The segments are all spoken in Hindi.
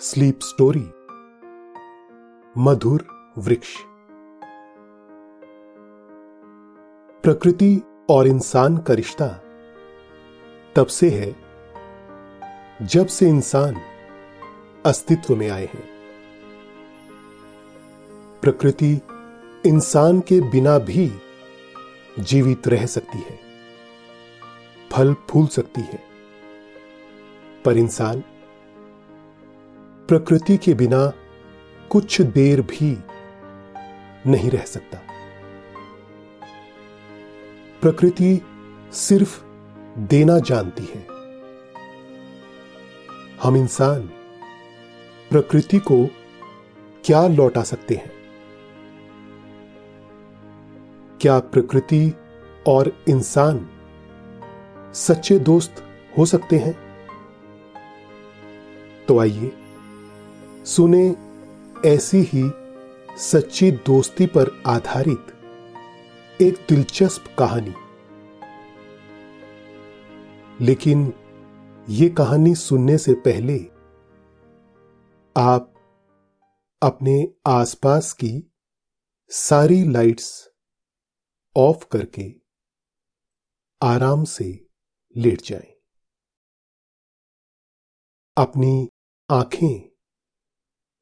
स्लीप स्टोरी, मधुर वृक्ष। प्रकृति और इंसान का रिश्ता तब से है जब से इंसान अस्तित्व में आए हैं। प्रकृति इंसान के बिना भी जीवित रह सकती है, फल फूल सकती है, पर इंसान प्रकृति के बिना कुछ देर भी नहीं रह सकता। प्रकृति सिर्फ़ देना जानती है। हम इंसान प्रकृति को क्या लौटा सकते हैं? क्या प्रकृति और इंसान सच्चे दोस्त हो सकते हैं? तो आइए सुने ऐसी ही सच्ची दोस्ती पर आधारित एक दिलचस्प कहानी लेकिन ये कहानी सुनने से पहले आप अपने आसपास की सारी लाइट्स ऑफ़ करके आराम से लेट जाएँ। अपनी आँखें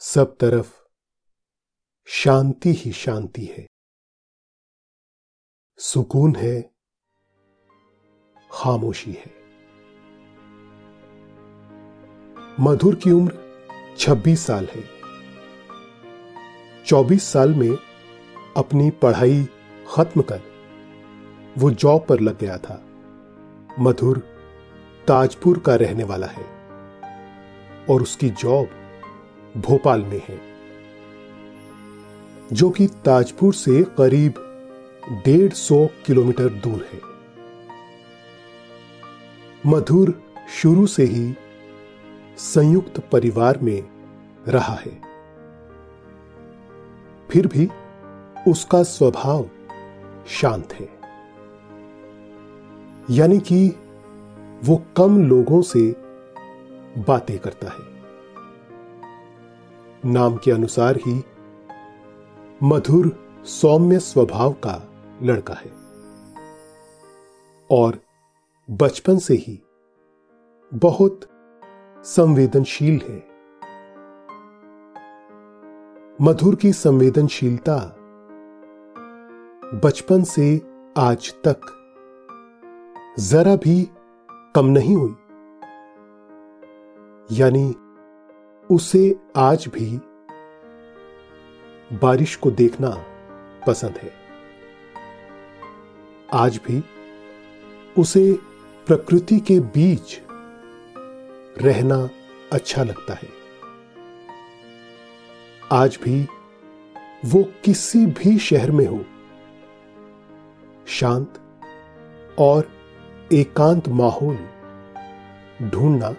सब तरफ़ शांति ही शांति है। सुकून है, खामोशी है। मधुर की उम्र 26 साल है। 24 साल में अपनी पढ़ाई खत्म कर वो जॉब पर लग गया था। मधुर ताजपुर का रहने वाला है और उसकी जॉब भोपाल में है, जो कि ताजपुर से करीब डेढ़ सौ किलोमीटर दूर है। मधुर शुरू से ही संयुक्त परिवार में रहा है। फिर भी उसका स्वभाव शांत है। यानी कि वो कम लोगों से बातें करता है। नाम के अनुसार ही मधुर सौम्य स्वभाव का लड़का है। और बचपन से ही बहुत संवेदनशील है। मधुर की संवेदनशीलता बचपन से आज तक जरा भी कम नहीं हुई। यानी उसे आज भी बारिश को देखना पसंद है। आज भी उसे प्रकृति के बीच रहना अच्छा लगता है। आज भी वो किसी भी शहर में हो, शांत और एकांत माहौल ढूंढना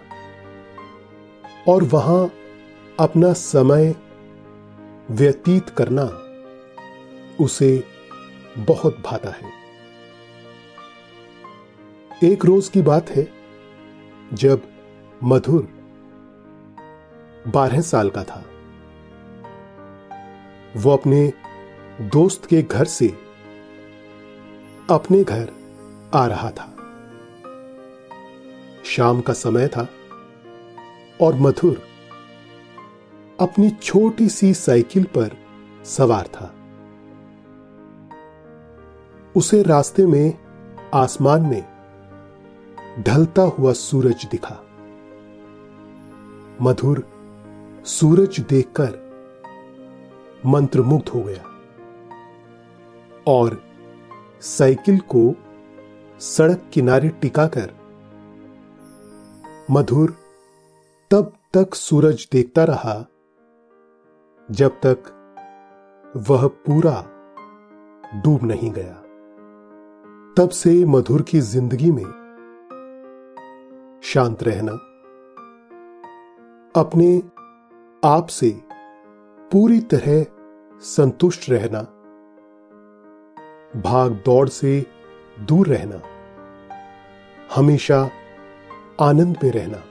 और वहाँ अपना समय व्यतीत करना उसे बहुत भाता है। एक रोज की बात है जब मधुर बारह साल का था। वो अपने दोस्त के घर से अपने घर आ रहा था। शाम का समय था और मधुर अपनी छोटी सी साइकिल पर सवार था। उसे रास्ते में आसमान में ढलता हुआ सूरज दिखा। मधुर सूरज देखकर मंत्रमुग्ध हो गया और साइकिल को सड़क किनारे टिकाकर मधुर तब तक सूरज देखता रहा जब तक वह पूरा डूब नहीं गया। तब से मधुर की ज़िंदगी में शांत रहना, अपने आप से पूरी तरह संतुष्ट रहना, भाग दौड़ से दूर रहना, हमेशा आनंद में रहना,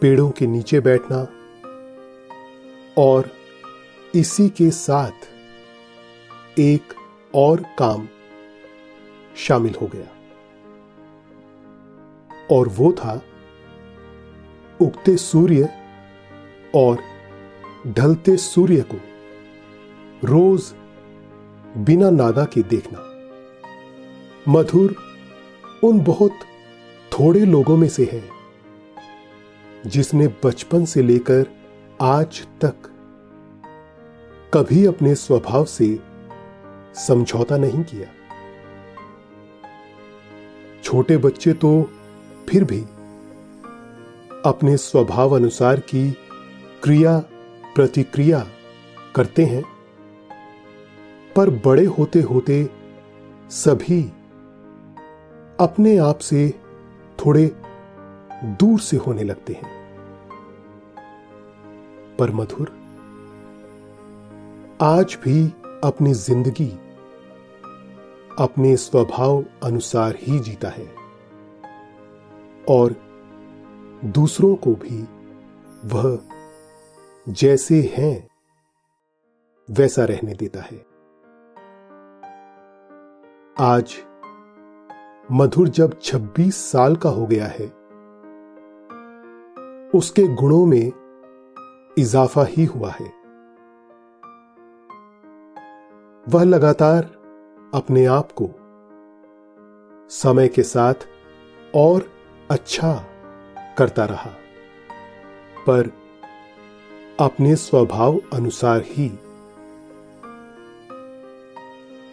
पेड़ों के नीचे बैठना और इसी के साथ एक और काम शामिल हो गया। और वो था उगते सूर्य और ढलते सूर्य को रोज बिना नादा के देखना। मधुर उन बहुत थोड़े लोगों में से है जिसने बचपन से लेकर आज तक कभी अपने स्वभाव से समझौता नहीं किया। छोटे बच्चे तो फिर भी अपने स्वभाव अनुसार की क्रिया प्रतिक्रिया करते हैं, पर बड़े होते होते सभी अपने आप से थोड़े दूर से होने लगते हैं। पर मधुर। आज भी अपनी ज़िंदगी अपने स्वभाव अनुसार ही जीता है और दूसरों को भी वह जैसे हैं, वैसा रहने देता है। आज मधुर जब 26 साल का हो गया है, उसके गुणों में इजाफा ही हुआ है। वह लगातार अपने आप को समय के साथ और अच्छा करता रहा, पर अपने स्वभाव अनुसार ही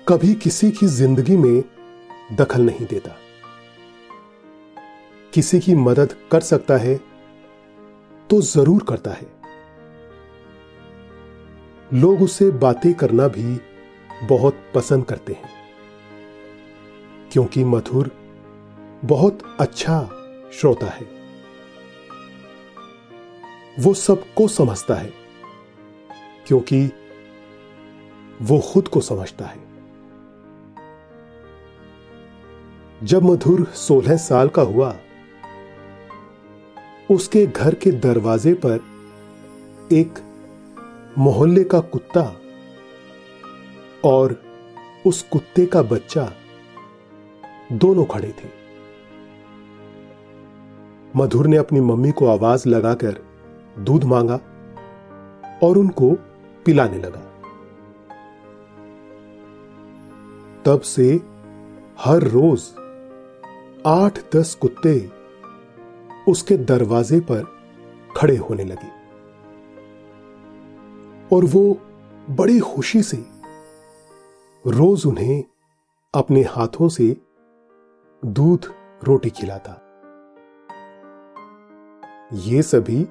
कभी किसी की ज़िंदगी में दखल नहीं देता। किसी की मदद कर सकता है तो ज़रूर करता है। लोग उससे बातें करना भी बहुत पसंद करते हैं। क्योंकि मधुर बहुत अच्छा श्रोता है। वो सबको समझता है, क्योंकि वो खुद को समझता है। जब मधुर सोलह साल का हुआ, उसके घर के दरवाजे पर एक मोहल्ले का कुत्ता और उस कुत्ते का बच्चा दोनों खड़े थे। मधुर ने अपनी मम्मी को आवाज़ लगाकर दूध मांगा और उनको पिलाने लगा। तब से हर रोज आठ दस कुत्ते उसके दरवाजे पर खड़े होने लगे। और वो बड़ी खुशी से रोज उन्हें अपने हाथों से दूध रोटी खिलाता। ये सभी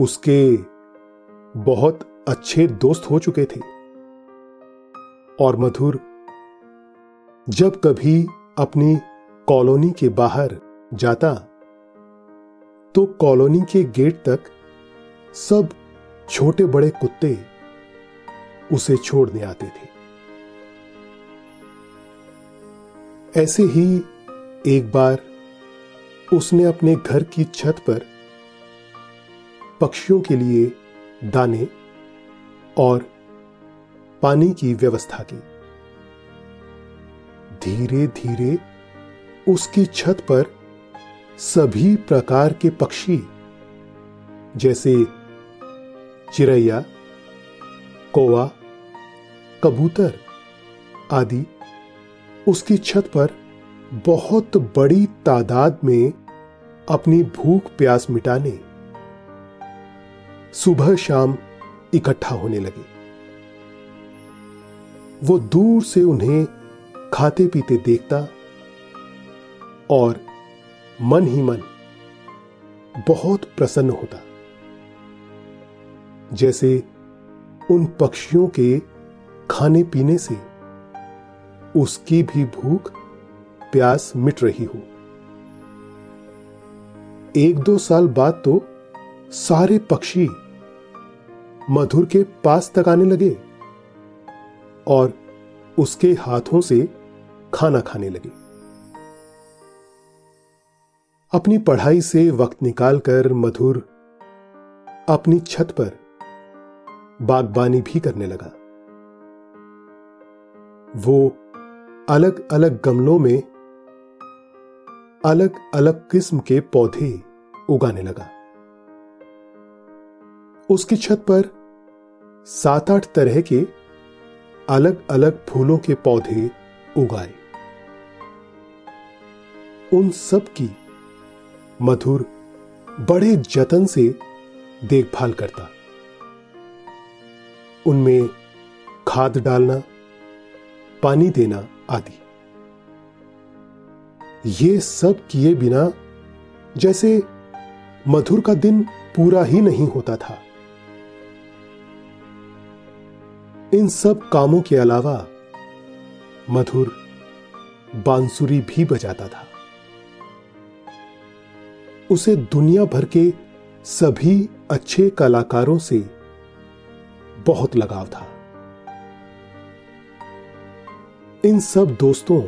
उसके बहुत अच्छे दोस्त हो चुके थे। और मधुर, जब कभी अपनी कॉलोनी के बाहर जाता तो कॉलोनी के गेट तक सब छोटे बड़े कुत्ते उसे छोड़ने आते थे। ऐसे ही एक बार उसने अपने घर की छत पर पक्षियों के लिए दाने और पानी की व्यवस्था की। धीरे धीरे उसकी छत पर सभी प्रकार के पक्षी, जैसे चिड़ैया कोवा, कबूतर आदि उसकी छत पर बहुत बड़ी तादाद में अपनी भूख प्यास मिटाने सुबह शाम इकट्ठा होने लगे। वो दूर से उन्हें खाते पीते देखता और मन ही मन बहुत प्रसन्न होता। जैसे उन पक्षियों के खाने पीने से। उसकी भी भूख प्यास मिट रही हो। एक दो साल बाद तो सारे पक्षी मधुर के पास तक आने लगे और उसके हाथों से खाना खाने लगे। अपनी पढ़ाई से वक्त निकालकर मधुर अपनी छत पर बागबानी भी करने लगा। वो अलग अलग गमलों में अलग अलग किस्म के पौधे उगाने लगा। उसकी छत पर सात आठ तरह के अलग अलग फूलों के पौधे उगाए। उन सब की मधुर, बड़े जतन से देखभाल करता। उनमें खाद डालना, पानी देना आदि। ये सब किए बिना जैसे मधुर का दिन पूरा ही नहीं होता था। इन सब कामों के अलावा मधुर बांसुरी भी बजाता था। उसे दुनिया भर के सभी अच्छे कलाकारों से बहुत लगाव था। इन सब दोस्तों,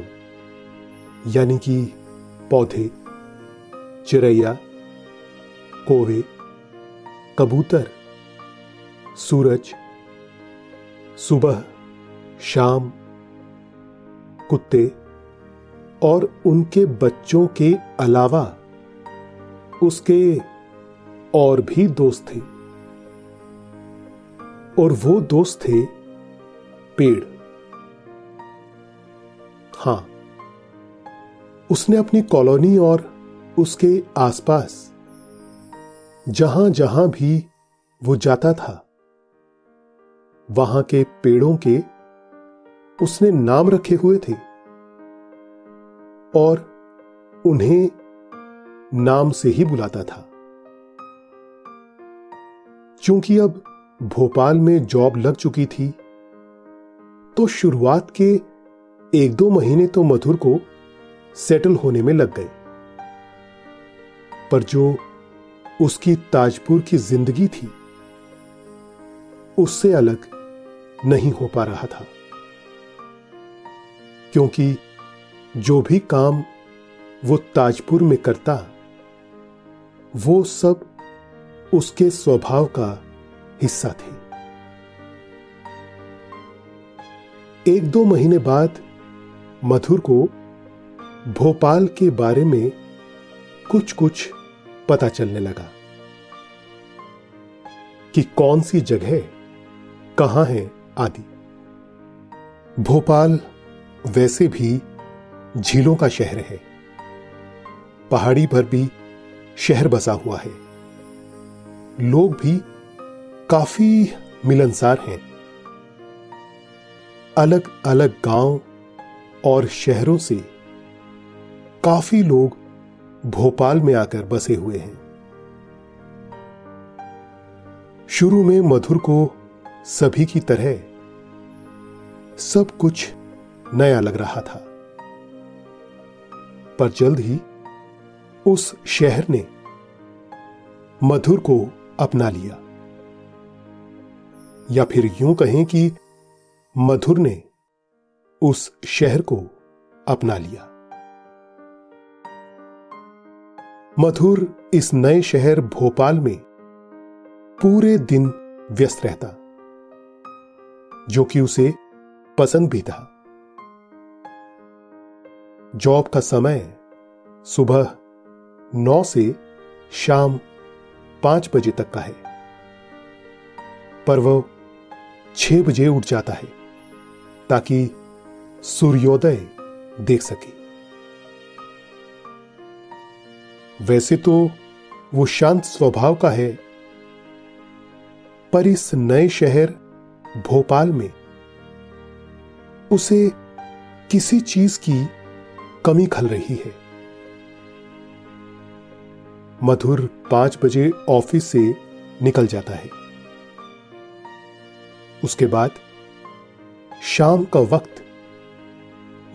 यानी कि पौधे, चिड़ैया, कोवे, कबूतर, सूरज, सुबह, शाम, कुत्ते और उनके बच्चों के अलावा उसके और भी दोस्त थे। और वो दोस्त थे पेड़। हाँ, उसने अपनी कॉलोनी और उसके आसपास जहाँ जहाँ भी वो जाता था, वहाँ के पेड़ों के उसने नाम रखे हुए थे और उन्हें नाम से ही बुलाता था। क्योंकि अब भोपाल में जॉब लग चुकी थी। तो शुरुआत के एक दो महीने तो मधुर को सेटल होने में लग गए। पर जो उसकी ताजपुर की ज़िंदगी थी, उससे अलग नहीं हो पा रहा था। क्योंकि जो भी काम वो ताजपुर में करता, वो सब उसके स्वभाव का हिस्सा थे। एक दो महीने बाद मधुर को भोपाल के बारे में कुछ कुछ पता चलने लगा कि कौन सी जगह कहाँ है आदि। भोपाल वैसे भी झीलों का शहर है। पहाड़ी पर भी शहर बसा हुआ है। लोग भी काफ़ी मिलनसार हैं। अलग अलग गाँव और शहरों से काफ़ी लोग भोपाल में आकर बसे हुए हैं। शुरू में मधुर को सभी की तरह सब कुछ नया लग रहा था। पर जल्द ही उस शहर ने मधुर को अपना लिया। या फिर यूँ कहें कि मधुर ने उस शहर को अपना लिया। मधुर इस नए शहर भोपाल में पूरे दिन व्यस्त रहता, जो कि उसे पसंद भी था। जॉब का समय सुबह नौ से शाम पाँच बजे तक का है। पर वह छह बजे उठ जाता है, ताकि सूर्योदय देख सके। वैसे तो वो शांत स्वभाव का है, पर इस नए शहर, भोपाल में, उसे किसी चीज़ की कमी खल रही है। मधुर पाँच बजे ऑफ़िस से निकल जाता है। उसके बाद, शाम का वक्त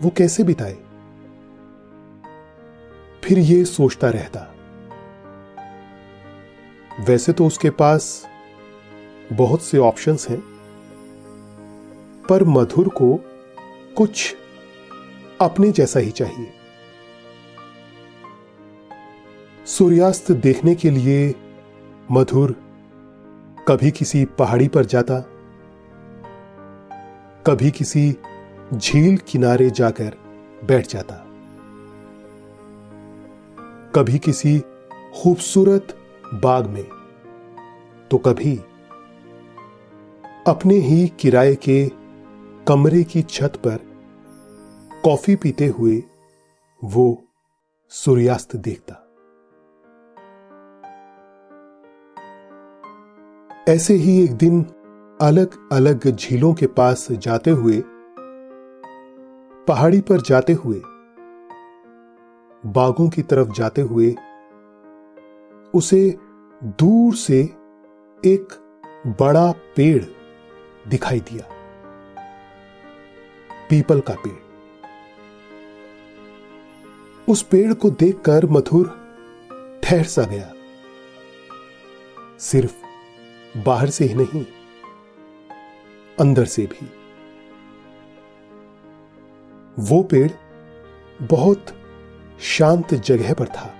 वो कैसे बिताए? फिर ये सोचता रहता, वैसे तो उसके पास बहुत से ऑप्शंस हैं, पर मधुर को कुछ अपने जैसा ही चाहिए। सूर्यास्त देखने के लिए मधुर कभी किसी पहाड़ी पर जाता कभी किसी झील किनारे जाकर बैठ जाता। कभी किसी खूबसूरत बाग में तो कभी अपने ही किराए के कमरे की छत पर कॉफ़ी पीते हुए वो सूर्यास्त देखता। ऐसे ही एक दिन अलग अलग झीलों के पास जाते हुए, पहाड़ी पर जाते हुए, बागों की तरफ़ जाते हुए, उसे दूर से एक बड़ा पेड़ दिखाई दिया। पीपल का पेड़। उस पेड़ को देखकर मथुर ठहर सा गया। सिर्फ़ बाहर से ही नहीं अंदर से भी। वो पेड़ बहुत शांत जगह पर था,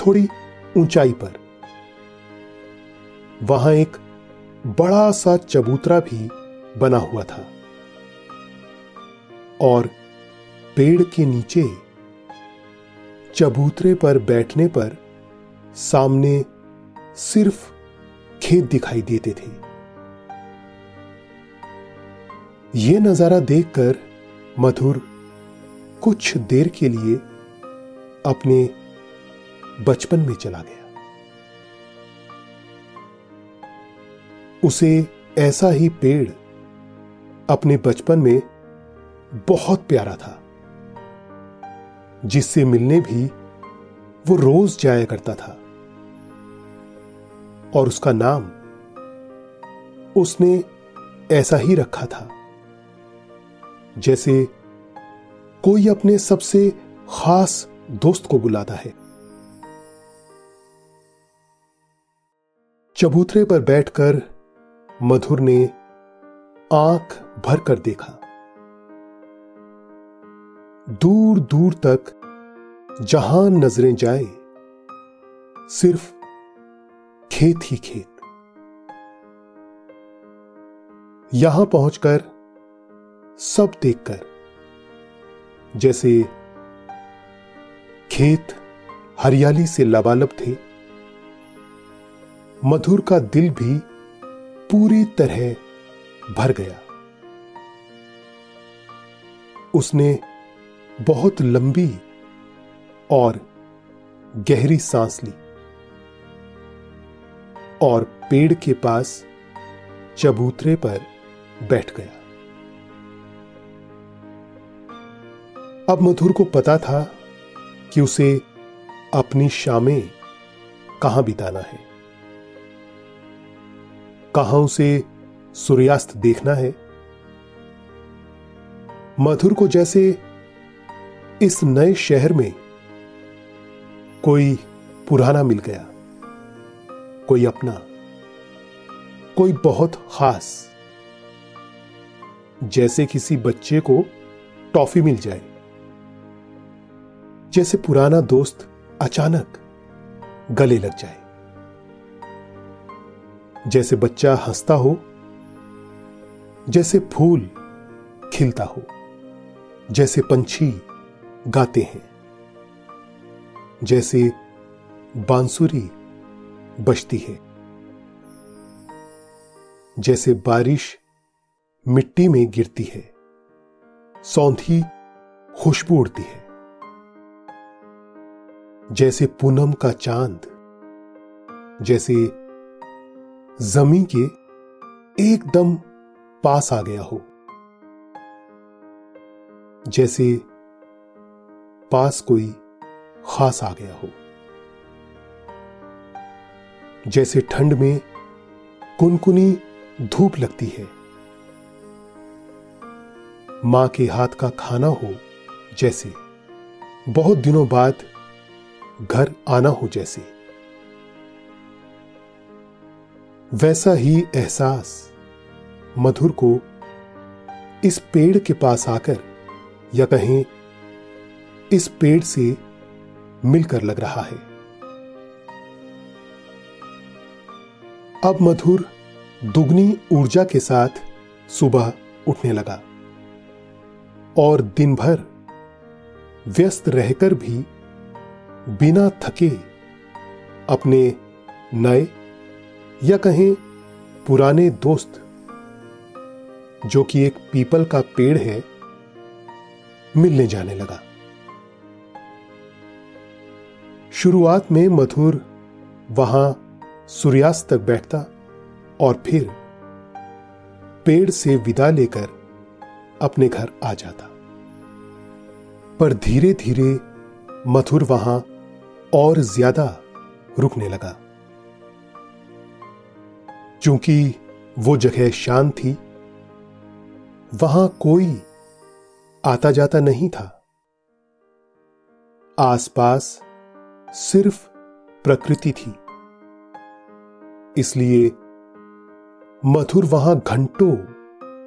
थोड़ी ऊंचाई पर। वहाँ एक बड़ा सा चबूतरा भी बना हुआ था। और पेड़ के नीचे चबूतरे पर बैठने पर सामने सिर्फ़ खेत दिखाई देते थे। यह नज़ारा देखकर मधुर कुछ देर के लिए अपने बचपन में चला गया। उसे ऐसा ही पेड़ अपने बचपन में बहुत प्यारा था, जिससे मिलने भी वो रोज जाया करता था। और उसका नाम उसने ऐसा ही रखा था। जैसे कोई अपने सबसे खास दोस्त को बुलाता है। चबूतरे पर बैठकर मधुर ने आँख भर कर देखा। दूर दूर तक जहाँ नज़रें जाए, सिर्फ़ खेत ही खेत। यहाँ पहुंचकर सब देखकर। जैसे खेत हरियाली से लबालब थे, मधुर का दिल भी पूरी तरह भर गया। उसने बहुत लंबी और गहरी सांस ली और पेड़ के पास चबूतरे पर बैठ गया। अब मधुर को पता था कि उसे अपनी शामें कहाँ बिताना है। कहाँ उसे सूर्यास्त देखना है। मधुर को जैसे इस नए शहर में कोई पुराना मिल गया, कोई अपना, कोई बहुत खास, जैसे किसी बच्चे को टॉफी मिल जाए। जैसे पुराना दोस्त अचानक गले लग जाए। जैसे बच्चा हंसता हो, जैसे फूल खिलता हो, जैसे पंछी गाते हैं, जैसे बांसुरी बजती है, जैसे बारिश मिट्टी में गिरती है, सौंधी खुशबू उड़ती है। जैसे पूनम का चाँद, जैसे जमी के एकदम पास आ गया हो, जैसे पास कोई खास आ गया हो, जैसे ठंड में कुनकुनी धूप लगती है। माँ के हाथ का खाना हो, जैसे बहुत दिनों बाद घर आना हो जैसे। वैसा ही एहसास मधुर को इस पेड़ के पास आकर या कहें इस पेड़ से मिलकर लग रहा है। अब मधुर दुगनी ऊर्जा के साथ सुबह उठने लगा और दिन भर व्यस्त रहकर भी बिना थके अपने नए या कहें पुराने दोस्त, जो कि एक पीपल का पेड़ है, मिलने जाने लगा। शुरुआत में मधुर वहाँ सूर्यास्त तक बैठता और फिर पेड़ से विदा लेकर अपने घर आ जाता। पर धीरे धीरे मथुर वहाँ और ज़्यादा रुकने लगा। क्योंकि वो जगह शांत थी, वहाँ कोई आता जाता नहीं था। आसपास सिर्फ़ प्रकृति थी, इसलिए मधुर वहाँ घंटों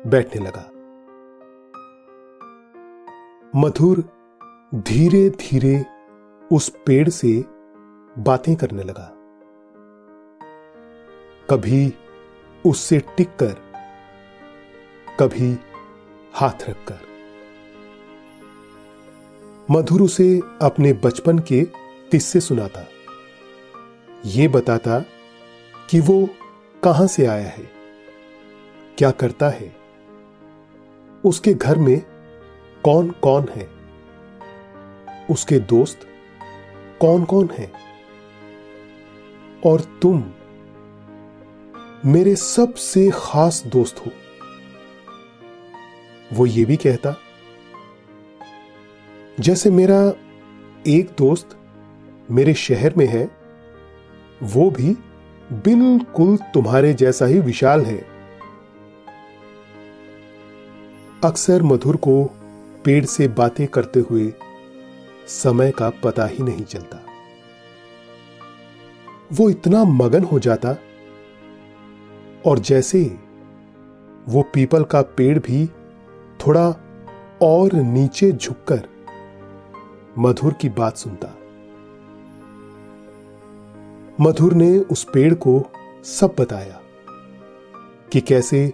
बैठने लगा। मधुर धीरे धीरे उस पेड़ से बातें करने लगा। कभी उससे टिककर, कभी हाथ रखकर। मधुर उसे अपने बचपन के किस्से सुनाता। ये बताता कि वो कहाँ से आया है, क्या करता है, उसके घर में कौन कौन है, उसके दोस्त कौन कौन है? और तुम मेरे सबसे खास दोस्त हो। वो ये भी कहता, जैसे मेरा एक दोस्त मेरे शहर में है, वो भी बिल्कुल तुम्हारे जैसा ही विशाल है। अक्सर मधुर को पेड़ से बातें करते हुए समय का पता ही नहीं चलता। वो इतना मगन हो जाता और जैसे वो पीपल का पेड़ भी थोड़ा और नीचे झुककर मधुर की बात सुनता। मधुर ने उस पेड़ को सब बताया कि कैसे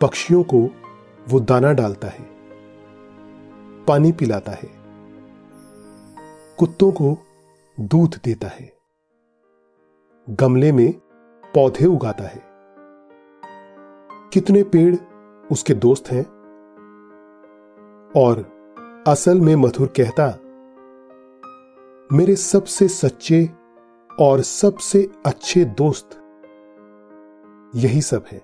पक्षियों को वो दाना डालता है, पानी पिलाता है। कुत्तों को दूध देता है। गमले में पौधे उगाता है। कितने पेड़ उसके दोस्त हैं? और असल में मधुर कहता, मेरे सबसे सच्चे और सबसे अच्छे दोस्त यही सब है।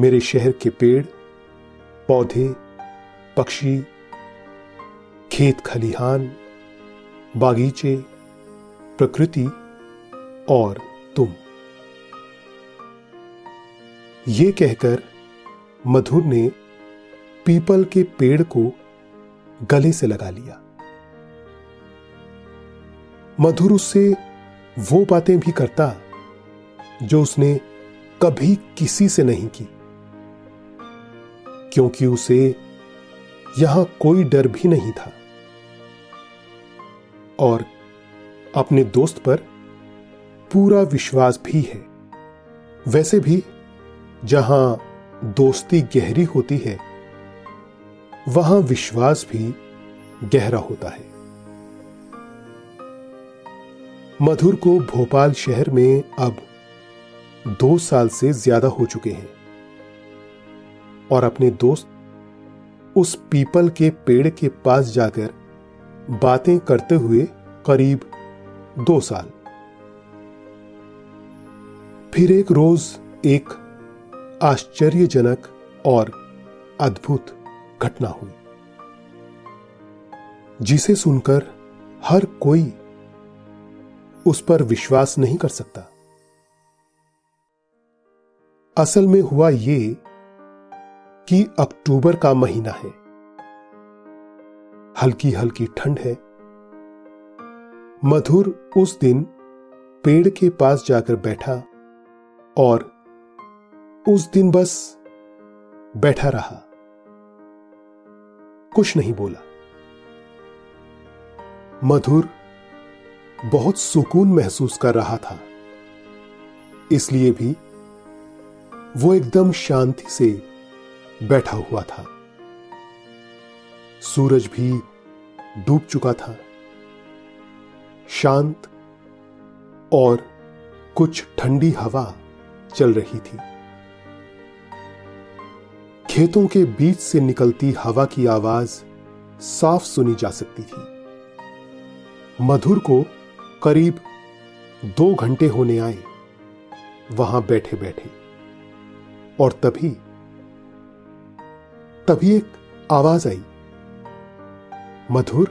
मेरे शहर के पेड़, पौधे, पक्षी खेत खलिहान, बागीचे, प्रकृति और तुम। ये कहकर मधुर ने पीपल के पेड़ को गले से लगा लिया। मधुर उससे वो बातें भी करता जो उसने कभी किसी से नहीं की, क्योंकि उसे यहाँ कोई डर भी नहीं था। और अपने दोस्त पर पूरा विश्वास भी है। वैसे भी जहाँ दोस्ती गहरी होती है, वहाँ विश्वास भी गहरा होता है। मधुर को भोपाल शहर में अब दो साल से ज़्यादा हो चुके हैं और अपने दोस्त उस पीपल के पेड़ के पास जाकर बातें करते हुए करीब दो साल। फिर एक रोज एक आश्चर्यजनक और अद्भुत घटना हुई, जिसे सुनकर हर कोई उस पर विश्वास नहीं कर सकता। असल में हुआ ये कि अक्टूबर का महीना है। हल्की हल्की ठंड है। मधुर उस दिन पेड़ के पास जाकर बैठा और उस दिन बस बैठा रहा। कुछ नहीं बोला। मधुर बहुत सुकून महसूस कर रहा था। इसलिए भी वो एकदम शांति से बैठा हुआ था। सूरज भी डूब चुका था। शांत और कुछ ठंडी हवा चल रही थी। खेतों के बीच से निकलती हवा की आवाज़ साफ़ सुनी जा सकती थी। मधुर को करीब दो घंटे होने आए, वहाँ बैठे बैठे और तभी तभी एक आवाज़ आई। मधुर,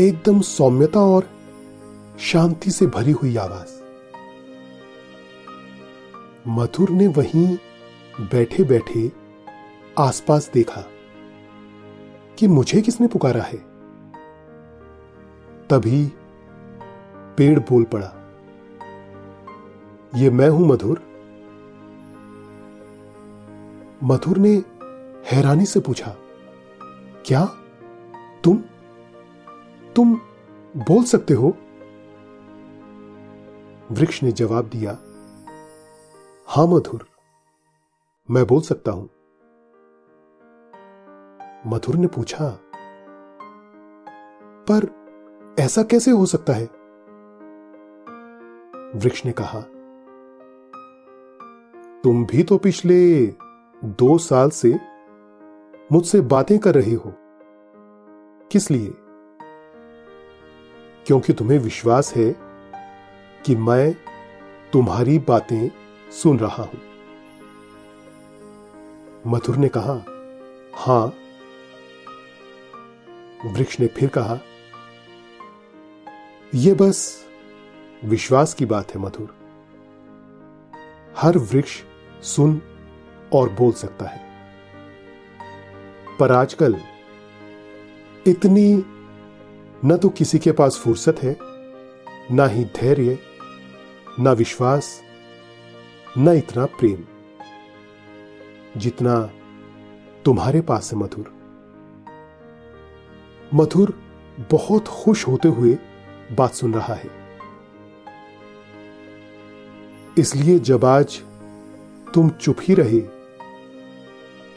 एकदम सौम्यता और शांति से भरी हुई आवाज़। मधुर ने वहीं बैठे बैठे आसपास देखा कि मुझे किसने पुकारा है। तभी पेड़ बोल पड़ा, ये मैं हूँ मधुर। मधुर ने हैरानी से पूछा क्या? तुम? तुम बोल सकते हो? वृक्ष ने जवाब दिया, हाँ मधुर मैं बोल सकता हूँ। मधुर ने पूछा, पर ऐसा कैसे हो सकता है? वृक्ष ने कहा, तुम भी तो पिछले दो साल से मुझसे बातें कर रही हो। किस लिए? क्योंकि तुम्हें विश्वास है कि मैं तुम्हारी बातें सुन रहा हूँ। मधुर ने कहा, हाँ। वृक्ष ने फिर कहा यह बस विश्वास की बात है मधुर हर वृक्ष सुन और बोल सकता है। पर आजकल इतनी न तो किसी के पास फुर्सत है, ना ही धैर्य, ना विश्वास, न इतना प्रेम, जितना तुम्हारे पास है मधुर मधुर बहुत खुश होते हुए बात सुन रहा है। इसलिए जब आज तुम चुप ही रहे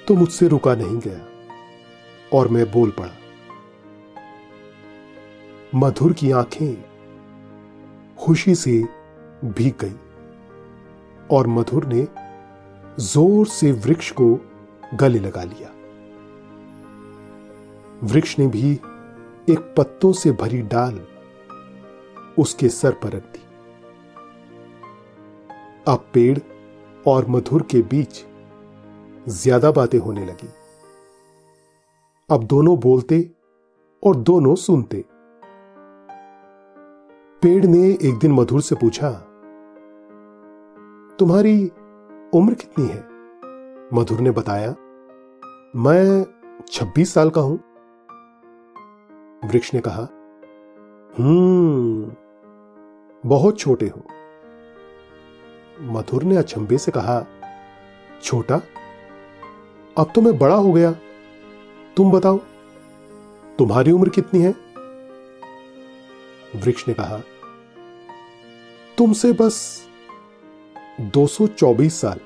तो मुझसे रुका नहीं गया। और मैं बोल पड़ा, मधुर की आँखें खुशी से भीग गई और मधुर ने ज़ोर से वृक्ष को गले लगा लिया। वृक्ष ने भी एक पत्तों से भरी डाल उसके सर पर रख दी। अब पेड़ और मधुर के बीच ज़्यादा बातें होने लगी। अब दोनों बोलते और दोनों सुनते। पेड़ ने एक दिन मधुर से पूछा, तुम्हारी उम्र कितनी है? मधुर ने बताया, मैं छब्बीस साल का हूँ। वृक्ष ने कहा हम्म बहुत छोटे हो। मधुर ने अचंबे से कहा, छोटा? अब तो मैं बड़ा हो गया। तुम बताओ, तुम्हारी उम्र कितनी है? वृक्ष ने कहा, तुमसे बस 224 साल।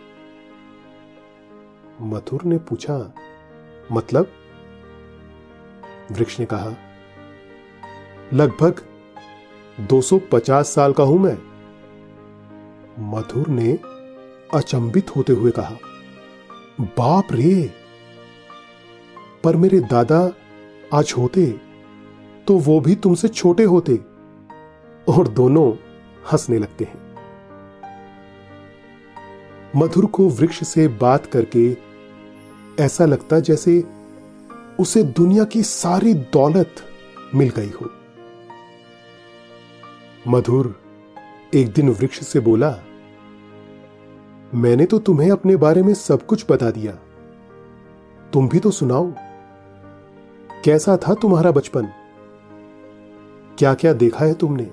मथुर ने पूछा मतलब? वृक्ष ने कहा, लगभग 250 साल का हूँ मैं। मधुर ने अचंबित होते हुए कहा, बाप रे! पर मेरे दादा आज होते तो वो भी तुमसे छोटे होते और दोनों हंसने लगते हैं। मधुर को वृक्ष से बात करके ऐसा लगता जैसे उसे दुनिया की सारी दौलत मिल गई हो। मधुर एक दिन वृक्ष से बोला, मैंने तो तुम्हें अपने बारे में सब कुछ बता दिया। तुम भी तो सुनाओ। कैसा था तुम्हारा बचपन? क्या क्या देखा है तुमने?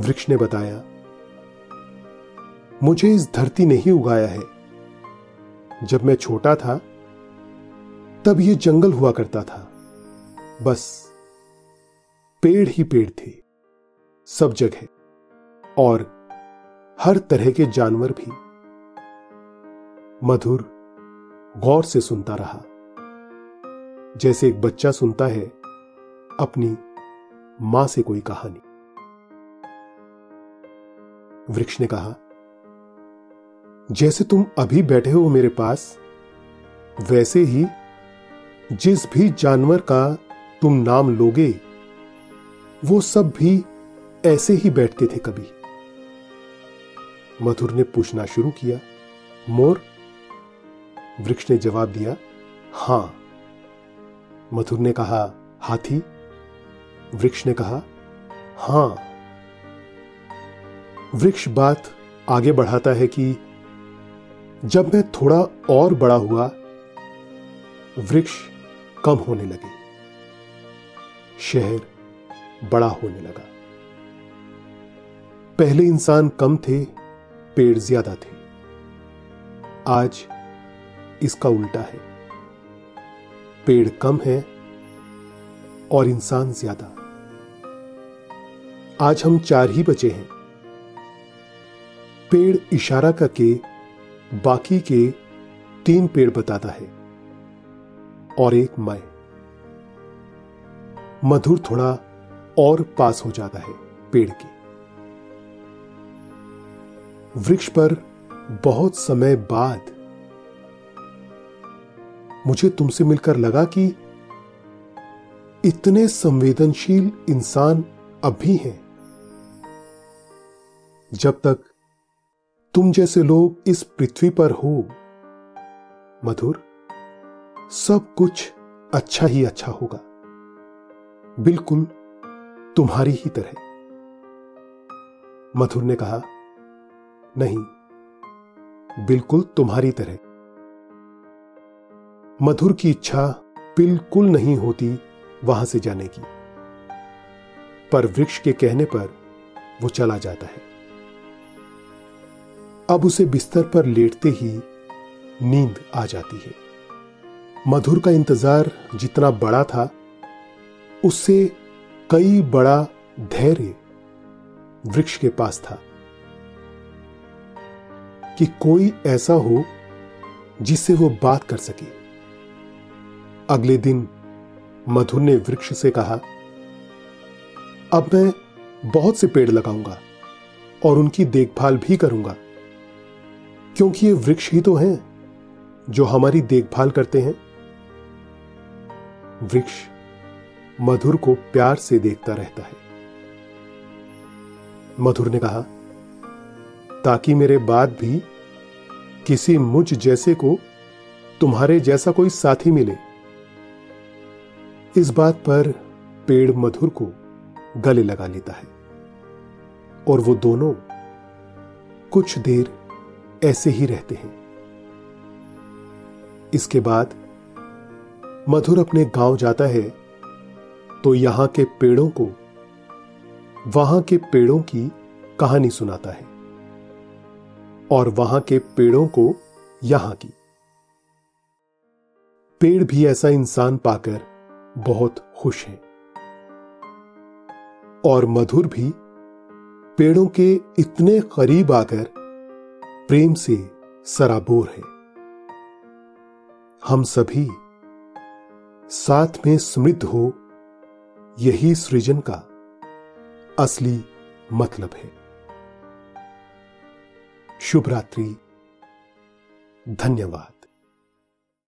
वृक्ष ने बताया, मुझे इस धरती ने ही उगाया है। जब मैं छोटा था, तब यह जंगल हुआ करता था। बस, पेड़ ही पेड़ थे। सब जगह, और हर तरह के जानवर भी। मधुर, गौर से सुनता रहा। जैसे एक बच्चा सुनता है अपनी माँ से कोई कहानी। वृक्ष ने कहा, जैसे तुम अभी बैठे हो मेरे पास, वैसे ही जिस भी जानवर का तुम नाम लोगे, वो सब भी ऐसे ही बैठते थे कभी। मधुर ने पूछना शुरू किया, मोर? वृक्ष ने जवाब दिया, हाँ। मधुर ने कहा, हाथी? वृक्ष ने कहा, हाँ। वृक्ष बात आगे बढ़ाता है कि जब मैं थोड़ा और बड़ा हुआ, वृक्ष कम होने लगे। शहर बड़ा होने लगा। पहले इंसान कम थे, पेड़ ज़्यादा थे। आज इसका उल्टा है। पेड़ कम है और इंसान ज़्यादा। आज हम चार ही बचे हैं। पेड़ इशारा करके बाकी के तीन पेड़ बताता है और एक मैं मधुर थोड़ा और पास हो जाता है पेड़ के। वृक्ष पर बहुत समय बाद मुझे तुमसे मिलकर लगा कि इतने संवेदनशील इंसान अब भी हैं। जब तक तुम जैसे लोग इस पृथ्वी पर हो, मधुर, सब कुछ अच्छा ही अच्छा होगा। बिल्कुल तुम्हारी ही तरह। मधुर ने कहा, नहीं, बिल्कुल तुम्हारी तरह। मधुर की इच्छा बिल्कुल नहीं होती वहाँ से जाने की। पर वृक्ष के कहने पर वो चला जाता है। अब उसे बिस्तर पर लेटते ही नींद आ जाती है। मधुर का इंतज़ार जितना बड़ा था, उससे कई बड़ा धैर्य वृक्ष के पास था कि कोई ऐसा हो जिससे वो बात कर सके। अगले दिन मधुर ने वृक्ष से कहा, अब मैं बहुत से पेड़ लगाऊँगा और उनकी देखभाल भी करूँगा, क्योंकि ये वृक्ष ही तो हैं जो हमारी देखभाल करते हैं। वृक्ष मधुर को प्यार से देखता रहता है। मधुर ने कहा, ताकि मेरे बाद भी किसी मुझ जैसे को तुम्हारे जैसा कोई साथी मिले इस बात पर पेड़ मधुर को गले लगा लेता है और वो दोनों कुछ देर ऐसे ही रहते हैं। इसके बाद मधुर अपने गाँव जाता है तो यहाँ के पेड़ों को, वहाँ के पेड़ों की कहानी सुनाता है और वहाँ के पेड़ों को यहाँ की। पेड़ भी ऐसा इंसान पाकर बहुत खुश हैं। और मधुर भी पेड़ों के इतने करीब आकर प्रेम से सराबोर है। हम सभी साथ में समृद्ध हो यही सृजन का असली मतलब है। शुभ रात्रि धन्यवाद।